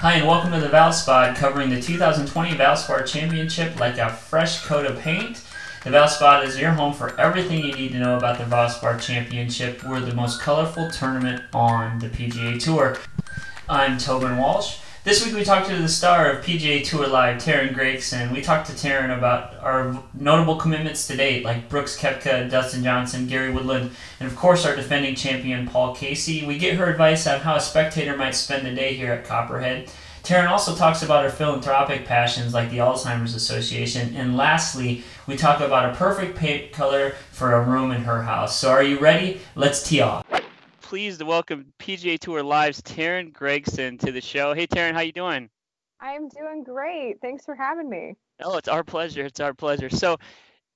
Hi, and welcome to the Valspod, covering the 2020 Valspar Championship like a fresh coat of paint. The Valspod is your home for everything you need to know about the Valspar Championship. We're the most colorful tournament on the PGA Tour. I'm Tobin Walsh. This week we talked to the star of PGA Tour Live, Teryn Gregson. We talked to Teryn about our notable commitments to date, like Brooks Koepka, Dustin Johnson, Gary Woodland, and of course our defending champion Paul Casey. We get her advice on how a spectator might spend the day here at Copperhead. Teryn also talks about her philanthropic passions like the Alzheimer's Association. And lastly, we talk about a perfect paint color for a room in her house. So are you ready? Let's tee off pleased to welcome PGA Tour Live's Teryn Gregson to the show. Hey, Teryn, how you doing? I'm doing great. Thanks for having me. Oh, it's our pleasure. It's our pleasure. So,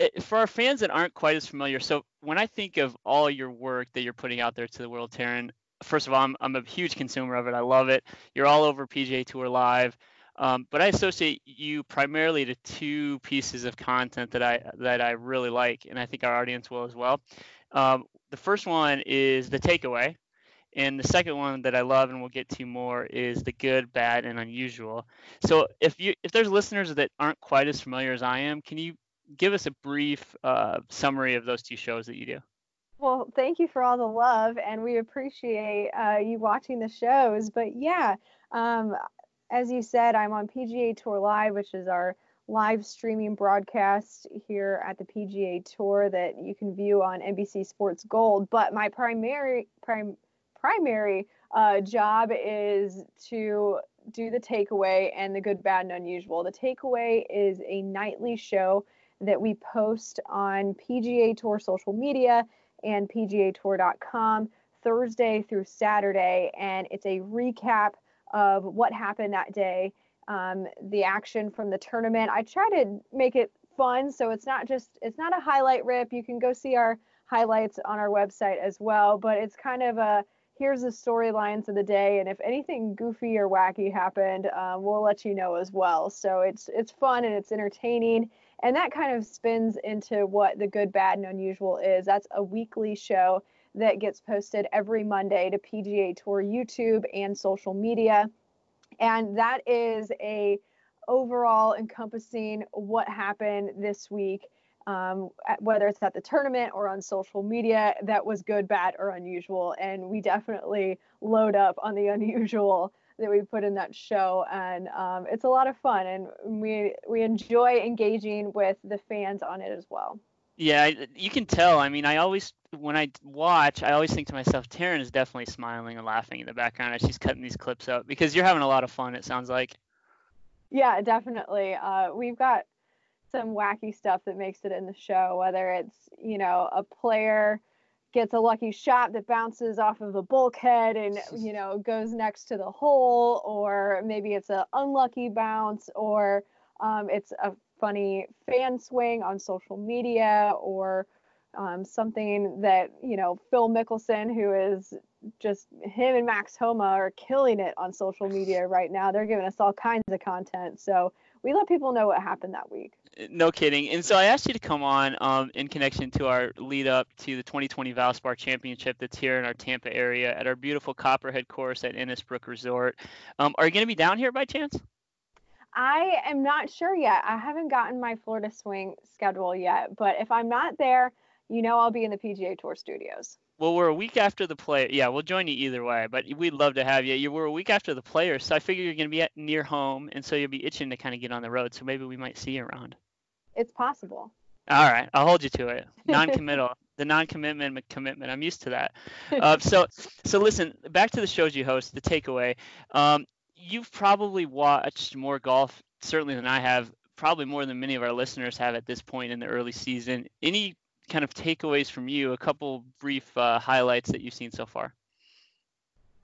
eh, for our fans that aren't quite as familiar, so when I think of all your work that you're putting out there to the world, Teryn, first of all, I'm, I'm a huge consumer of it. I love it. You're all over PGA Tour Live. Um, but I associate you primarily to two pieces of content that I that I really like, and I think our audience will as well. Um, the first one is the takeaway, and the second one that I love and we'll get to more is the good, bad, and unusual. So if you if there's listeners that aren't quite as familiar as I am, can you give us a brief uh, summary of those two shows that you do? Well, thank you for all the love, and we appreciate uh, you watching the shows. But yeah, um, as you said, I'm on PGA Tour Live, which is our live streaming broadcast here at the PGA Tour that you can view on NBC Sports Gold. But my primary prim, primary uh, job is to do the takeaway and the good, bad, and unusual. The takeaway is a nightly show that we post on PGA Tour social media and PGAtour.com Thursday through Saturday, and it's a recap of what happened that day um, the action from the tournament. I try to make it fun, so it's not just it's not a highlight rip. You can go see our highlights on our website as well, but it's kind of a here's the storylines of the day, and if anything goofy or wacky happened, um, we'll let you know as well. So it's it's fun and it's entertaining, and that kind of spins into what the good, bad, and unusual is. That's a weekly show that gets posted every Monday to PGA Tour YouTube and social media and that is a overall encompassing what happened this week um, whether it's at the tournament or on social media that was good bad or unusual. And we definitely load up on the unusual that we put in that show. And um, it's a lot of fun and we we enjoy engaging with the fans on it as well yeah, you can tell. I mean, I always when I watch, I always think to myself, Teryn is definitely smiling and laughing in the background as she's cutting these clips up because you're having a lot of fun. It sounds like. Yeah, definitely. Uh, we've got some wacky stuff that makes it in the show, whether it's you know a player gets a lucky shot that bounces off of the bulkhead and you know goes next to the hole, or maybe it's an unlucky bounce, or um, it's a funny fan swing on social media or um, something that you know Phil Mickelson, who is just him and Max Homa are killing it on social media right now. They're giving us all kinds of content, so we let people know what happened that week. No kidding. And so I asked you to come on um, in connection to our lead up to the 2020 Valspar Championship that's here in our Tampa area at our beautiful Copperhead course at Innisbrook Resort. Um, are you going to be down here by chance? I am not sure yet. I haven't gotten my Florida Swing schedule yet, but if I'm not there, you know I'll be in the PGA Tour studios. Well, we're a week after the play. Yeah, we'll join you either way, but we'd love to have you. You were a week after the players, so I figure you're going to be at near home, and so you'll be itching to kind of get on the road. So maybe we might see you around. It's possible. All right, I'll hold you to it. Non-committal, the non-commitment commitment. I'm used to that. Uh, so, so listen. Back to the shows you host. The takeaway. Um, you've probably watched more golf certainly than I have, probably more than many of our listeners have at this point in the early season. Any kind of takeaways from you? A couple brief uh, highlights that you've seen so far.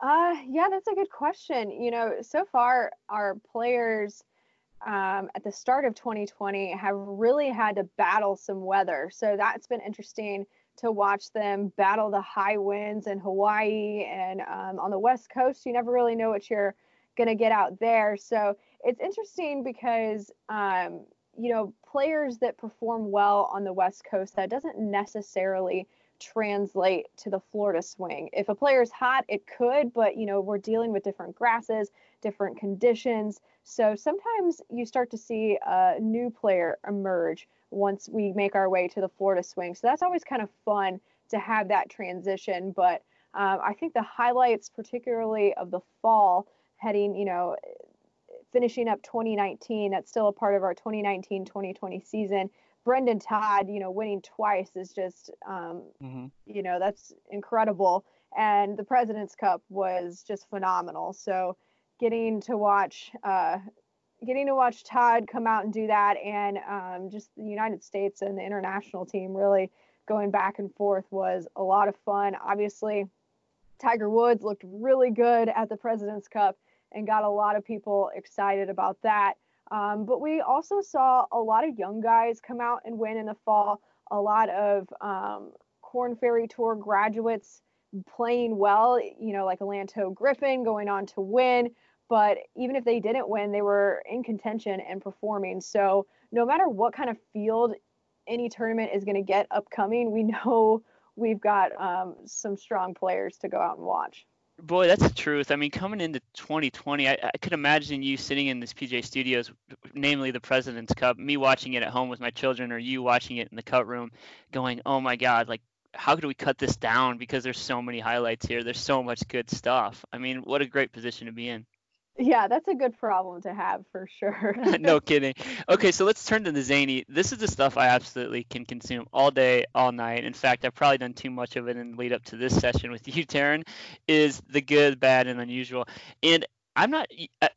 Uh, yeah, that's a good question. You know, so far our players um, at the start of 2020 have really had to battle some weather. So that's been interesting to watch them battle the high winds in Hawaii and um, on the West Coast. You never really know what you're going to get out there. So it's interesting because, um, you know, players that perform well on the West Coast, that doesn't necessarily translate to the Florida swing. If a player's hot, it could, but you know, we're dealing with different grasses, different conditions. So sometimes you start to see a new player emerge once we make our way to the Florida swing. So that's always kind of fun to have that transition. But um, I think the highlights, particularly of the fall, heading, you know, finishing up 2019, that's still a part of our 2019 2020 season. Brendon Todd, you know, winning twice is just, um, mm-hmm. you know, that's incredible. And the President's Cup was just phenomenal. So getting to watch, uh, getting to watch Todd come out and do that, and um, just the United States and the international team really going back and forth was a lot of fun. Obviously, Tiger Woods looked really good at the President's Cup and got a lot of people excited about that. Um, but we also saw a lot of young guys come out and win in the fall, a lot of um, Korn Ferry Tour graduates playing well, you know, like Lanto Griffin going on to win. But even if they didn't win, they were in contention and performing. So no matter what kind of field any tournament is going to get upcoming, we know we've got um, some strong players to go out and watch. Boy, that's the truth. I mean, coming into 2020, I, I, could imagine you sitting in this PJ Studios, namely the President's Cup, me watching it at home with my children, or you watching it in the cut room, going, "Oh my God! Like, how could we cut this down? Because there's so many highlights here. There's so much good stuff. I mean, what a great position to be in." Yeah, that's a good problem to have for sure. no kidding. Okay, so let's turn to the zany. This is the stuff I absolutely can consume all day, all night. In fact, I've probably done too much of it in the lead up to this session with you, Teryn. Is the good, bad, and unusual. And I'm not.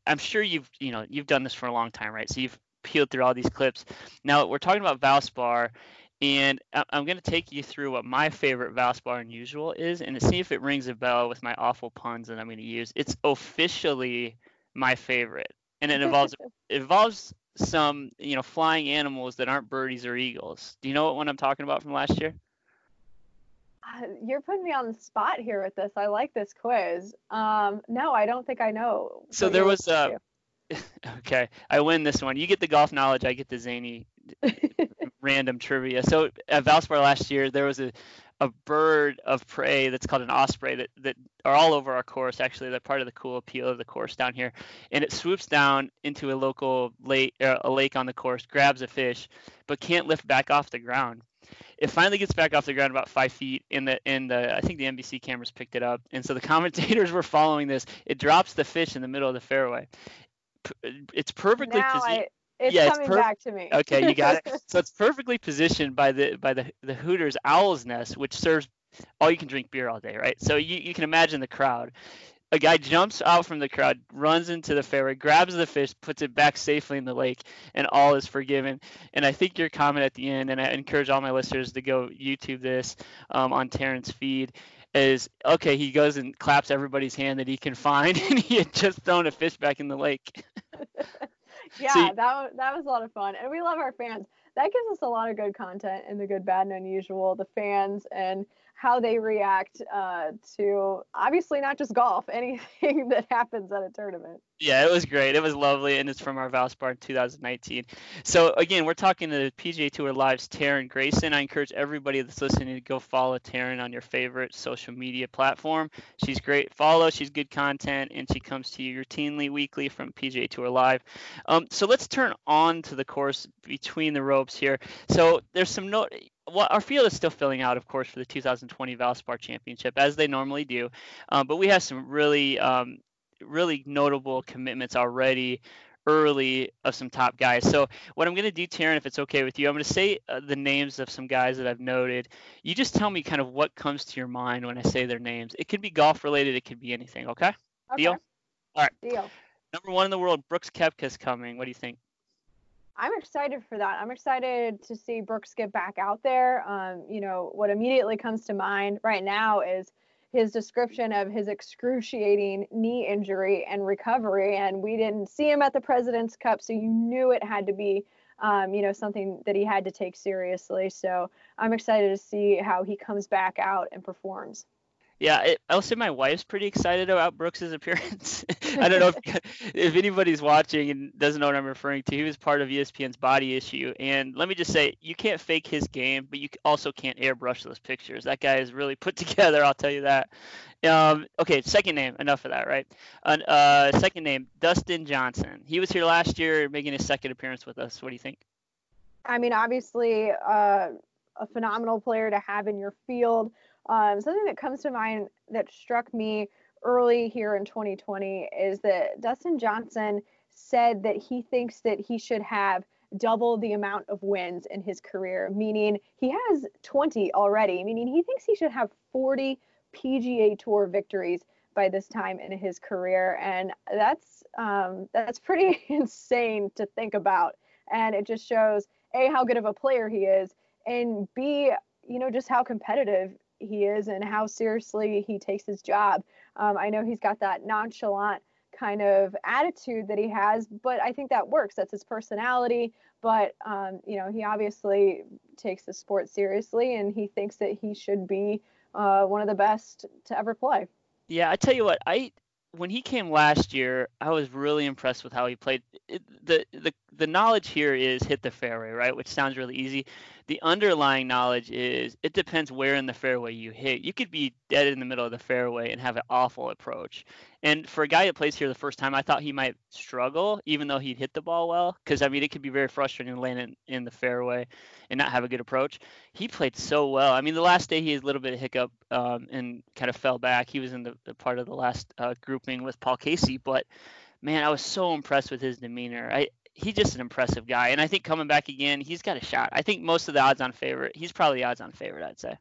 I'm sure you've you know you've done this for a long time, right? So you've peeled through all these clips. Now we're talking about Valspar, and I'm going to take you through what my favorite Valspar unusual is, and to see if it rings a bell with my awful puns that I'm going to use. It's officially my favorite, and it involves it involves some you know flying animals that aren't birdies or eagles. Do you know what one I'm talking about from last year? Uh, you're putting me on the spot here with this. I like this quiz. Um, no, I don't think I know. So there was a. okay, I win this one. You get the golf knowledge. I get the zany random trivia. So at Valspar last year, there was a a bird of prey that's called an osprey that, that are all over our course. Actually, they're part of the cool appeal of the course down here. And it swoops down into a local lake, uh, a lake on the course, grabs a fish, but can't lift back off the ground. It finally gets back off the ground about five feet. In the in the I think the NBC cameras picked it up, and so the commentators were following this. It drops the fish in the middle of the fairway. It's perfectly positioned. It's yeah, coming it's back to me. okay, you got it. so it's perfectly positioned by the by the the Hooters Owl's Nest, which serves all you can drink beer all day, right? So you, you can imagine the crowd. A guy jumps out from the crowd, runs into the fairway, grabs the fish, puts it back safely in the lake, and all is forgiven. And I think your comment at the end, and I encourage all my listeners to go YouTube this um, on Teryn's feed, is okay. He goes and claps everybody's hand that he can find, and he had just thrown a fish back in the lake. yeah, so, that that was a lot of fun, and we love our fans. That gives us a lot of good content in the good, bad, and unusual. The fans and how they react uh, to obviously not just golf, anything that happens at a tournament. Yeah, it was great. It was lovely, and it's from our Valspar 2019. So again, we're talking to the PGA Tour Live's Teryn Gregson. I encourage everybody that's listening to go follow Teryn on your favorite social media platform. She's great. Follow. She's good content, and she comes to you routinely weekly from PGA Tour Live. Um, so let's turn on to the course between the ropes here. So there's some note well, our field is still filling out, of course, for the 2020 Valspar Championship, as they normally do. Um, but we have some really, um, really notable commitments already early of some top guys. So what I'm going to do, Teryn, if it's okay with you, I'm going to say uh, the names of some guys that I've noted. You just tell me kind of what comes to your mind when I say their names. It could be golf related. It could be anything. Okay. okay. Deal. All right. Deal. Number one in the world, Brooks Koepka's coming. What do you think? I'm excited for that. I'm excited to see Brooks get back out there. Um, you know, what immediately comes to mind right now is his description of his excruciating knee injury and recovery. And we didn't see him at the President's Cup, so you knew it had to be, um, you know, something that he had to take seriously. So I'm excited to see how he comes back out and performs. Yeah, it, I'll say my wife's pretty excited about Brooks's appearance. I don't know if if anybody's watching and doesn't know what I'm referring to. He was part of ESPN's Body Issue, and let me just say, you can't fake his game, but you also can't airbrush those pictures. That guy is really put together. I'll tell you that. Um, okay, second name. Enough of that, right? Uh, second name, Dustin Johnson. He was here last year, making his second appearance with us. What do you think? I mean, obviously, uh, a phenomenal player to have in your field. Um, something that comes to mind that struck me early here in 2020 is that Dustin Johnson said that he thinks that he should have double the amount of wins in his career, meaning he has 20 already, meaning he thinks he should have 40 PGA Tour victories by this time in his career, and that's um, that's pretty insane to think about, and it just shows a how good of a player he is, and b you know just how competitive he is and how seriously he takes his job. Um, I know he's got that nonchalant kind of attitude that he has, but I think that works. That's his personality. But um, you know, he obviously takes the sport seriously, and he thinks that he should be uh, one of the best to ever play. Yeah, I tell you what, I when he came last year, I was really impressed with how he played. It, the the the knowledge here is hit the fairway, right? Which sounds really easy. The underlying knowledge is it depends where in the fairway you hit. You could be dead in the middle of the fairway and have an awful approach. And for a guy that plays here the first time, I thought he might struggle, even though he'd hit the ball well. Because I mean, it could be very frustrating to land in, in the fairway and not have a good approach. He played so well. I mean, the last day he had a little bit of hiccup um, and kind of fell back. He was in the, the part of the last uh, grouping with Paul Casey, but man, I was so impressed with his demeanor. I he's just an impressive guy, and I think coming back again, he's got a shot. I think most of the odds-on favorite. He's probably the odds-on favorite, I'd say.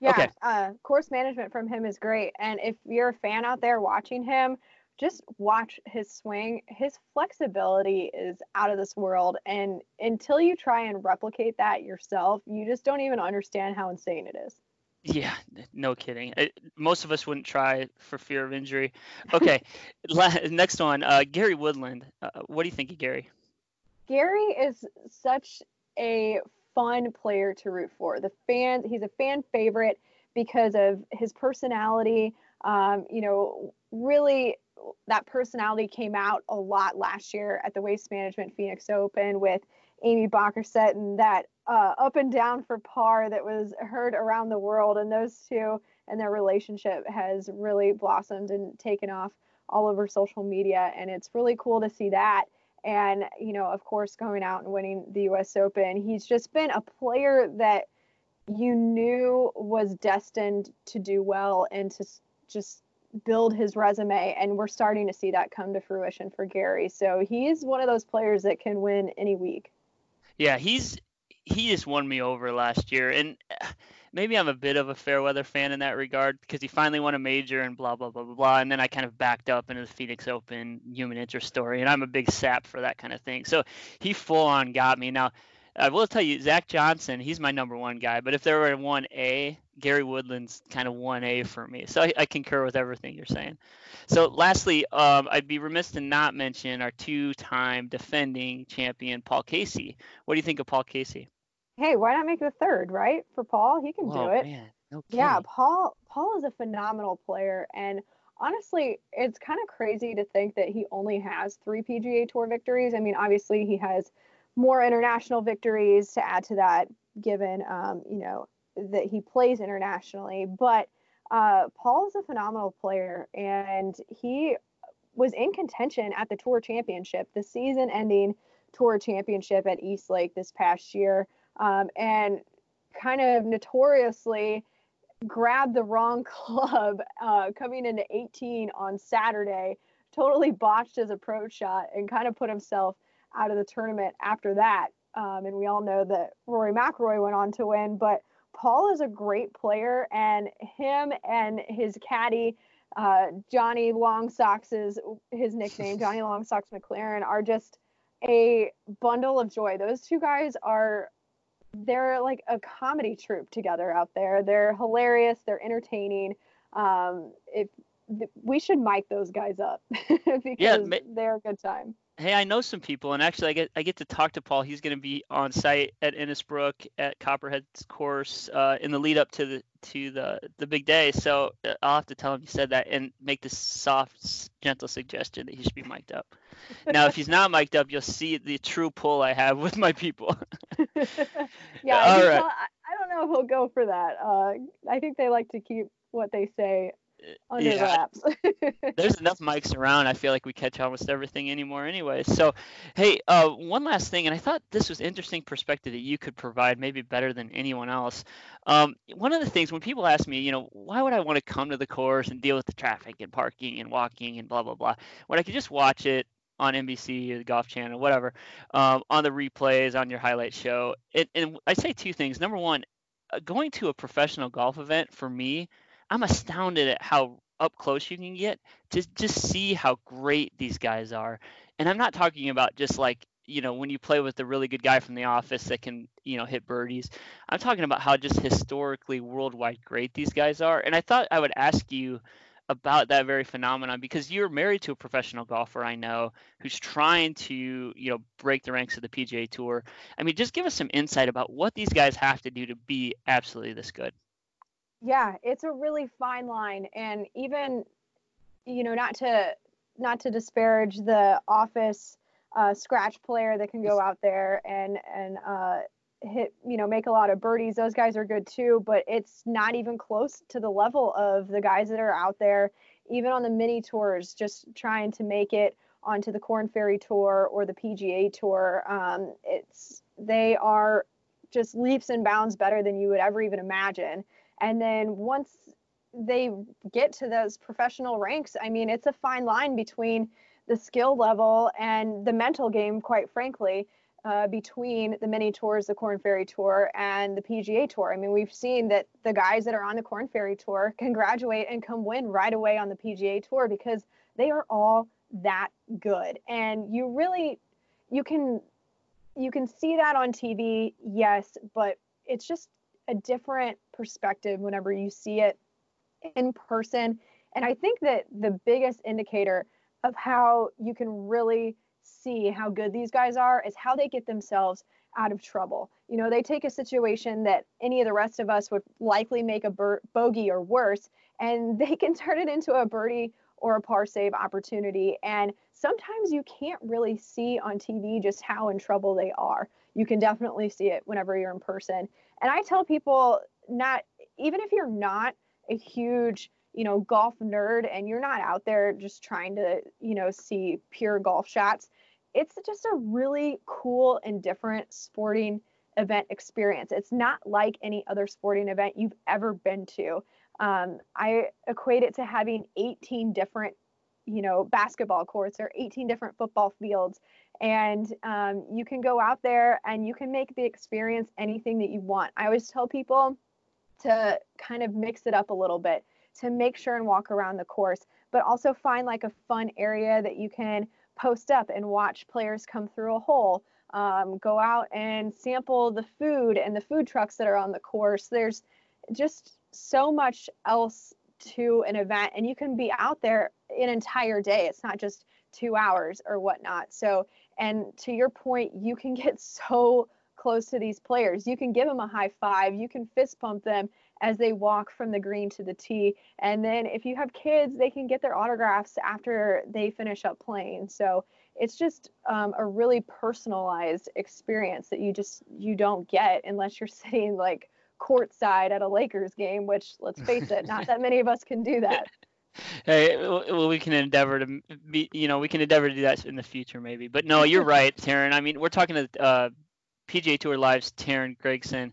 Yeah, okay. uh, course management from him is great, and if you're a fan out there watching him, just watch his swing. His flexibility is out of this world, and until you try and replicate that yourself, you just don't even understand how insane it is. Yeah, no kidding. most of us wouldn't try for fear of injury. Okay, next one, uh, Gary Woodland. Uh, what do you think of Gary? Gary is such a fun player to root for. The fans, he's a fan favorite because of his personality. Um, you know, really, that personality came out a lot last year at the Waste Management Phoenix Open with Amy Bockerstette and that uh, up and down for par that was heard around the world. And those two and their relationship has really blossomed and taken off all over social media. And it's really cool to see that. And, you know, of course, going out and winning the US Open, he's just been a player that you knew was destined to do well and to just build his resume. And we're starting to see that come to fruition for Gary. So he's one of those players that can win any week. Yeah, he's he just won me over last year, and uh, maybe I'm a bit of a Fairweather fan in that regard because he finally won a major and blah blah blah blah blah, and then I kind of backed up into the Phoenix Open human interest story, and I'm a big sap for that kind of thing. So he full on got me. Now I will tell you, Zach Johnson, he's my number one guy. But if there were one A, Gary Woodland's kind of one A for me. So I, I, concur with everything you're saying. So lastly, um, I'd be remiss to not mention our two-time defending champion Paul Casey. What do you think of Paul Casey? Hey, why not make the third, right? For Paul, he can Whoa, do it. Man, no yeah, Paul. Paul is a phenomenal player, and honestly, it's kind of crazy to think that he only has three PGA Tour victories. I mean, obviously, he has more international victories to add to that, given um, you know that he plays internationally. But uh, Paul is a phenomenal player, and he was in contention at the Tour Championship, the season-ending Tour Championship at East Lake this past year, um, and kind of notoriously grabbed the wrong club uh, coming into 18 on Saturday. Totally botched his approach shot and kind of put himself out of the tournament after that. Um, and we all know that Rory McIlroy went on to win, but Paul is a great player, and him and his caddy, uh, Johnny Long Socks is his nickname, Johnny Long Socks McLaren, are just a bundle of joy. Those two guys are they're like a comedy troupe together out there. They're hilarious. They're entertaining. Um, if we should mic those guys up because yeah, ma- they're a good time hey, I know some people, and actually, I get I get to talk to Paul. He's going to be on site at Innisbrook at Copperhead's course uh, in the lead up to the to the the big day. So uh, I'll have to tell him you said that and make this soft, gentle suggestion that he should be mic'd up. now, if he's not mic'd up, you'll see the true pull I have with my people. yeah, All right. I, I don't know if he'll go for that. Uh, I think they like to keep what they say under yeah. wraps. There's enough mics around. I feel like we catch almost everything anymore anyway. So, hey, uh, one last thing, and I thought this was interesting perspective that you could provide, maybe better than anyone else. Um, one of the things when people ask me, you know, why would I want to come to the course and deal with the traffic and parking and walking and blah blah blah, when I could just watch it on NBC or the Golf Channel, whatever, um, on the replays, on your highlight show. It, and I say two things. Number one, uh, going to a professional golf event for me I'm astounded at how up close you can get to just see how great these guys are. And I'm not talking about just like, you know, when you play with a really good guy from the office that can, you know, hit birdies. I'm talking about how just historically worldwide great these guys are. And I thought I would ask you about that very phenomenon because you're married to a professional golfer I know who's trying to, you know, break the ranks of the PGA Tour. I mean, just give us some insight about what these guys have to do to be absolutely this good. Yeah, it's a really fine line, and even you know, not to not to disparage the office uh, scratch player that can go out there and and uh, hit you know make a lot of birdies. Those guys are good too, but it's not even close to the level of the guys that are out there, even on the mini tours, just trying to make it onto the Korn Ferry Tour or the PGA Tour. Um, it's they are just leaps and bounds better than you would ever even imagine. And then once they get to those professional ranks, I mean, it's a fine line between the skill level and the mental game, quite frankly, uh, between the mini tours, the Korn Ferry Tour, and the PGA Tour. I mean, we've seen that the guys that are on the Korn Ferry Tour can graduate and come win right away on the PGA Tour because they are all that good. And you really, you can, you can see that on TV, yes, but it's just a different perspective whenever you see it in person. And I think that the biggest indicator of how you can really see how good these guys are is how they get themselves out of trouble. You know, they take a situation that any of the rest of us would likely make a bur- bogey or worse, and they can turn it into a birdie or a par save opportunity. And sometimes you can't really see on TV just how in trouble they are. You can definitely see it whenever you're in person. And I tell people not even if you're not a huge you know golf nerd and you're not out there just trying to you know see pure golf shots it's just a really cool and different sporting event experience. It's not like any other sporting event you've ever been to. Um, i equate it to having 18 different you know basketball courts or 18 different football fields. And um, you can go out there and you can make the experience anything that you want. I always tell people to kind of mix it up a little bit to make sure and walk around the course, but also find like a fun area that you can post up and watch players come through a hole. Um, go out and sample the food and the food trucks that are on the course. There's just so much else to an event, and you can be out there an entire day. It's not just two hours or whatnot. So, and to your point, you can get so close to these players. You can give them a high five, you can fist pump them as they walk from the green to the tee. And then if you have kids, they can get their autographs after they finish up playing. So it's just um, a really personalized experience that you just you don't get unless you're sitting like courtside at a Lakers game, which let's face it, not that many of us can do that. Hey, well, we can endeavor to be, you know, we can endeavor to do that in the future, maybe. But no, you're right, Teryn. I mean, we're talking to uh, PGA Tour Live's Teryn Gregson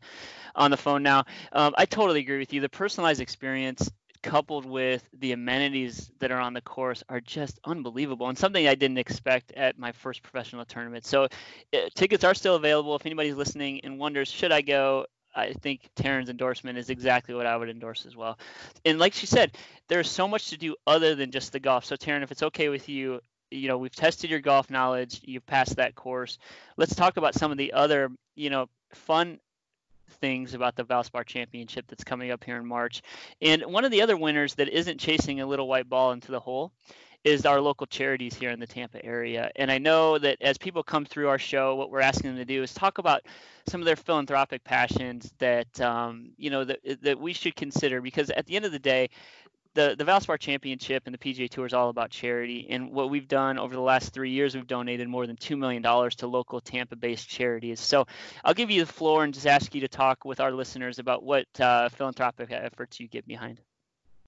on the phone now. Um, I totally agree with you. The personalized experience coupled with the amenities that are on the course are just unbelievable and something I didn't expect at my first professional tournament. So uh, tickets are still available. If anybody's listening and wonders, should I go? I think Teryn's endorsement is exactly what I would endorse as well. And like she said, there's so much to do other than just the golf. So Teryn, if it's okay with you, you know we've tested your golf knowledge you've passed that course let's talk about some of the other you know fun things about the Valspar Championship that's coming up here in March. And one of the other winners that isn't chasing a little white ball into the hole is our local charities here in the Tampa area. And I know that as people come through our show, what we're asking them to do is talk about some of their philanthropic passions that um, you know that that we should consider because at the end of the day, the the Valspar Championship and the PGA Tour is all about charity. And what we've done over the last three years, we've donated more than two million dollars to local Tampa-based charities. So I'll give you the floor and just ask you to talk with our listeners about what uh, philanthropic efforts you get behind.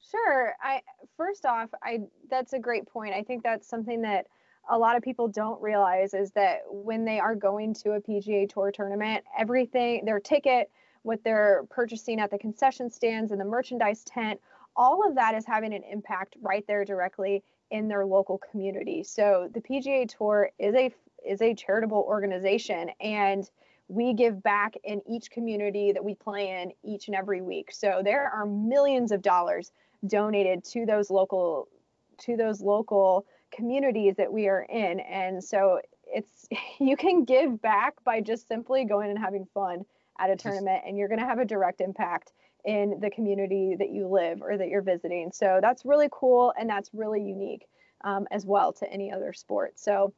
Sure. I first off, I that's a great point. I think that's something that a lot of people don't realize is that when they are going to a PGA Tour tournament, everything, their ticket, what they're purchasing at the concession stands and the merchandise tent, all of that is having an impact right there directly in their local community. So the PGA Tour is a is a charitable organization and we give back in each community that we play in each and every week. So there are millions of dollars donated to those local to those local communities that we are in and so it's you can give back by just simply going and having fun at a tournament and you're going to have a direct impact in the community that you live or that you're visiting. So that's really cool and that's really unique um, as well to any other sport. So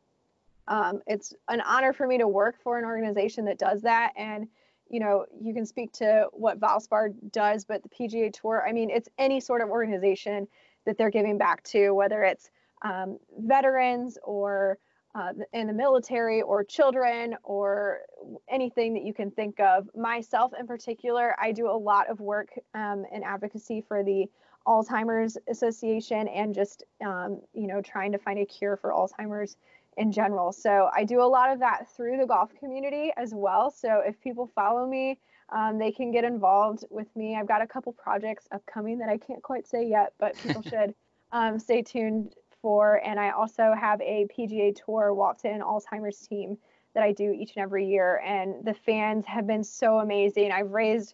um, it's an honor for me to work for an organization that does that. And you know, you can speak to what Valspar does, but the PGA Tour, I mean, it's any sort of organization that they're giving back to, whether it's um, veterans or uh, in the military or children or anything that you can think of. Myself, in particular, I do a lot of work um, in advocacy for the Alzheimer's Association and just, um, you know, trying to find a cure for Alzheimer's in general. So I do a lot of that through the golf community as well. So if people follow me, um, they can get involved with me. I've got a couple projects upcoming that I can't quite say yet, but people should um, stay tuned for. And I also have a PGA Tour walk to End Alzheimer's team that I do each and every year. And the fans have been so amazing. I've raised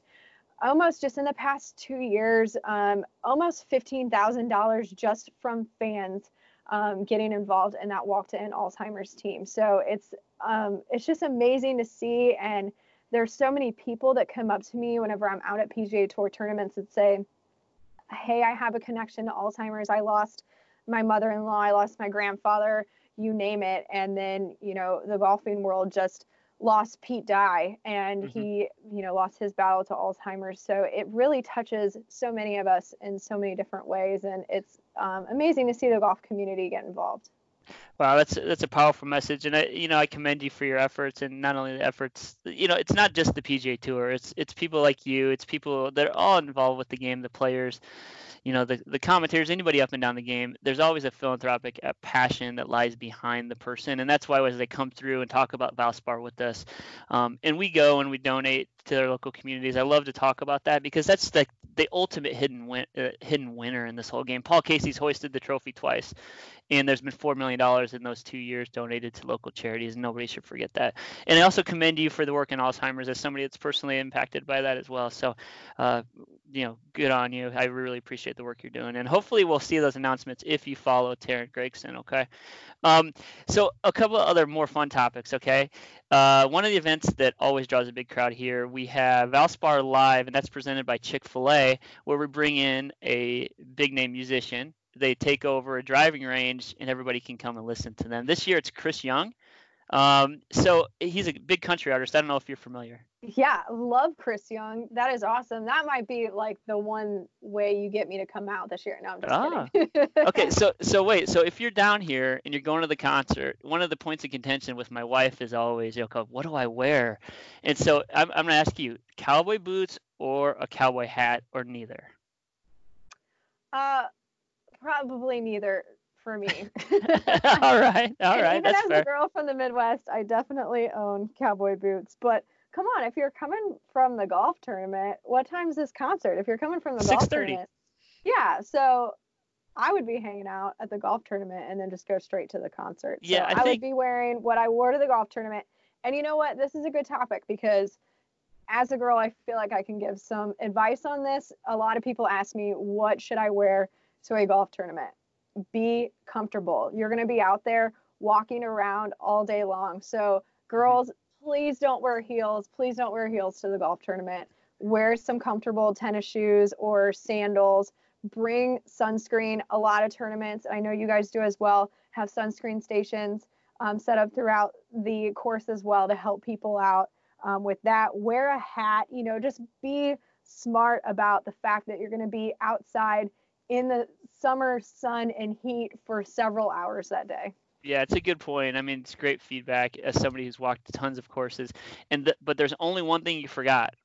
almost just in the past two years, um, almost $15,000 just from fans um, getting involved in that walk to Alzheimer's team. So it's um, it's just amazing to see. And there's so many people that come up to me whenever I'm out at PGA Tour tournaments and say, "Hey, I have a connection to Alzheimer's. I lost my mother-in-law, I lost my grandfather, you name it. And then, you know, the golfing world just lost Pete Dye and mm-hmm. he, you know, lost his battle to Alzheimer's. So it really touches so many of us in so many different ways. And it's um, amazing to see the golf community get involved. Wow, that's that's a powerful message, and I, you know, I commend you for your efforts, and not only the efforts, you know, it's not just the PGA Tour, it's it's people like you, it's people that are all involved with the game, the players, you know the, the commentators anybody up and down the game there's always a philanthropic uh, passion that lies behind the person and that's why as they come through and talk about valspar with us um, and we go and we donate to their local communities. I love to talk about that because that's the the ultimate hidden win, uh, hidden winner in this whole game. Paul casey's hoisted the trophy twice and there's been four million dollars in those two years donated to local charities and nobody should forget that. And i also commend you for the work in alzheimer's as somebody that's personally impacted by that as well. So uh, you know good on you i really appreciate the work you're doing and hopefully we'll see those announcements if you follow teryn gregson okay um, so a couple of other more fun topics okay uh, one of the events that always draws a big crowd here we have valspar live and that's presented by chick-fil-a where we bring in a big name musician they take over a driving range and everybody can come and listen to them. This year it's Chris Young. Um, so he's a big country artist. I don't know if you're familiar. Yeah, love Chris Young. That is awesome. That might be like the one way you get me to come out this year. No, I'm just ah. kidding. okay, so so wait, so if you're down here and you're going to the concert, one of the points of contention with my wife is always, you know, what do I wear? And so I'm I'm gonna ask you, cowboy boots or a cowboy hat or neither? Uh, probably neither for me. all right, all right. Even as fair. a girl from the Midwest, I definitely own cowboy boots. But come on, if you're coming from the golf tournament, what time's this concert? If you're coming from the golf tournament, yeah. So I would be hanging out at the golf tournament and then just go straight to the concert. So yeah, I, I think... would be wearing what I wore to the golf tournament. And you know what? This is a good topic because as a girl, I feel like I can give some advice on this. A lot of people ask me, what should I wear to a golf tournament. Be comfortable. You're going to be out there walking around all day long. So, girls, please don't wear heels. Please don't wear heels to the golf tournament. Wear some comfortable tennis shoes or sandals. bring sunscreen. A lot of tournaments, I know you guys do as well, have sunscreen stations um, set up throughout the course as well to help people out um, with that. Wear a hat, you know, just be smart about the fact that you're going to be outside in the summer sun and heat for several hours that day. Yeah, it's a good point. I mean, it's great feedback as somebody who's walked tons of courses. And the, but there's only one thing you forgot.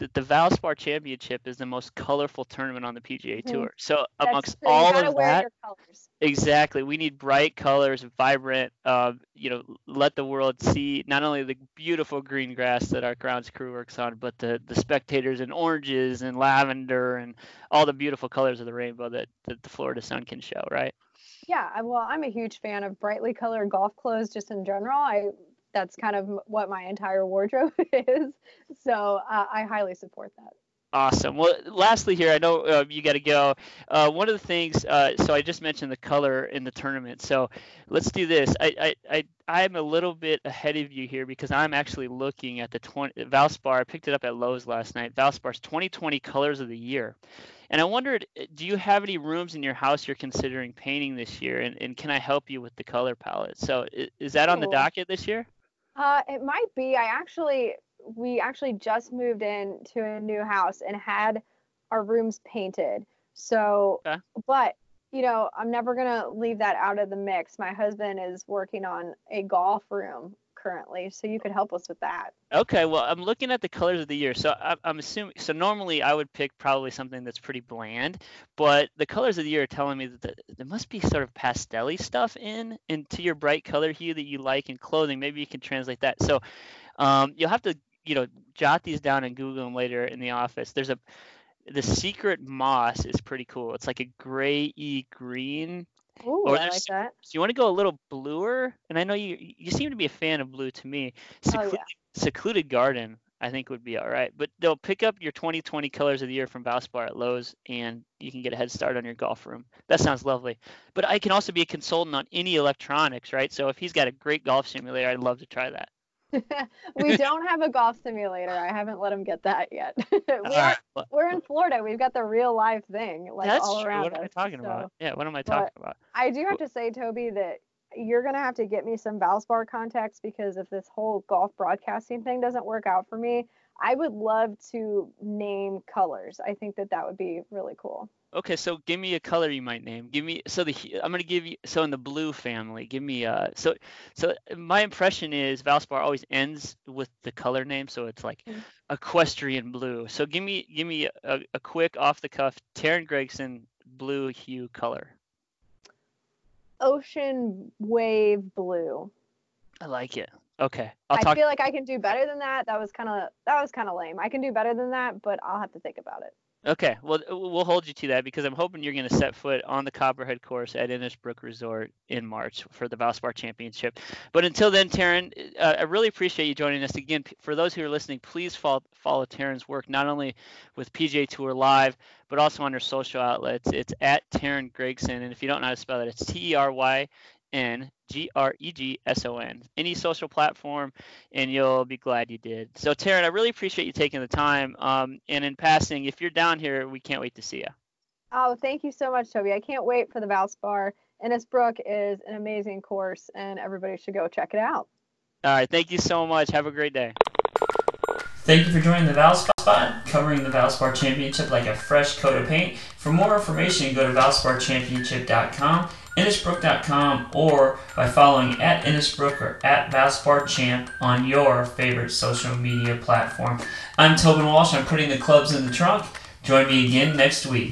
That the Valspar Championship is the most colorful tournament on the PGA mm-hmm. Tour. So That's amongst true. all of that, exactly, we need bright colors, vibrant. Uh, you know, let the world see not only the beautiful green grass that our grounds crew works on, but the the spectators in oranges and lavender and all the beautiful colors of the rainbow that, that the Florida sun can show. Right. Yeah, well, I'm a huge fan of brightly colored golf clothes just in general. I that's kind of what my entire wardrobe is. So uh, I highly support that. Awesome. Well, lastly, here, I know uh, you got to go. Uh, one of the things, uh, so I just mentioned the color in the tournament. So let's do this. I, I, I, I'm a little bit ahead of you here because I'm actually looking at the 20, Valspar. I picked it up at Lowe's last night. Valspar's 2020 colors of the year. And I wondered, uh, do you have any rooms in your house you're considering painting this year? And, and can I help you with the color palette? So is, is that on the docket this year? Uh, it might be. I actually, we actually just moved in to a new house and had our rooms painted. So, okay. but you know, I'm never gonna leave that out of the mix. My husband is working on a golf room currently, so you could help us with that. Okay, well, I'm looking at the colors of the year, so I'm, assuming. So normally I would pick probably something that's pretty bland, but the colors of the year are telling me that the, there must be sort of pastelly stuff in into your bright color hue that you like in clothing. Maybe you can translate that. So um, you'll have to, you know, jot these down and Google them later in the office. There's a the secret moss is pretty cool. It's like a gray green Ooh, or I like that. So you want to go a little bluer, and I know you you seem to be a fan of blue to me. Secluded, oh, yeah. secluded garden, I think would be all right. But they'll pick up your 2020 colors of the year from Valspar at Lowe's, and you can get a head start on your golf room. That sounds lovely. But I can also be a consultant on any electronics, right? So if he's got a great golf simulator, I'd love to try that. we don't have a golf simulator. I haven't let him get that yet. we are, we're in Florida. We've got the real live thing like That's all around true. What am I talking so, about? Yeah, what am I talking about? I do have to say, Toby, that you're gonna have to get me some Valspar contacts because if this whole golf broadcasting thing doesn't work out for me, I would love to name colors. I think that that would be really cool. Okay, so give me a color you might name. Give me so the I'm gonna give you so in the blue family. Give me uh so so my impression is Valspar always ends with the color name, so it's like mm-hmm. equestrian blue. So give me give me a, a quick off the cuff Teryn Gregson blue hue color. Ocean wave blue. I like it. Okay. I'll i talk- feel like I can do better than that. That was kind of that was kind of lame. I can do better than that, but I'll have to think about it. Okay, well, we'll hold you to that because I'm hoping you're going to set foot on the Copperhead course at Innisbrook Resort in March for the Valspar Championship. But until then, Teryn, uh, I really appreciate you joining us again. For those who are listening, please follow, follow Teryn's work not only with PGA Tour Live, but also on her social outlets. It's at Teryn Gregson, and if you don't know how to spell it, it's T E R Y N G R E G S O N. Any social platform, and you'll be glad you did. So, Teryn, I really appreciate you taking the time. Um, and in passing, if you're down here, we can't wait to see you. Oh, thank you so much, Toby. I can't wait for the Valspar. Innisbrook is an amazing course, and everybody should go check it out. All right. Thank you so much. Have a great day. Thank you for joining the Valspar, Spot, covering the Valspar Championship like a fresh coat of paint. For more information, go to valsparchampionship.com Innisbrook.com or by following at Innisbrook or at Valspar Champ on your favorite social media platform. I'm Tobin Walsh. I'm putting the clubs in the trunk. Join me again next week.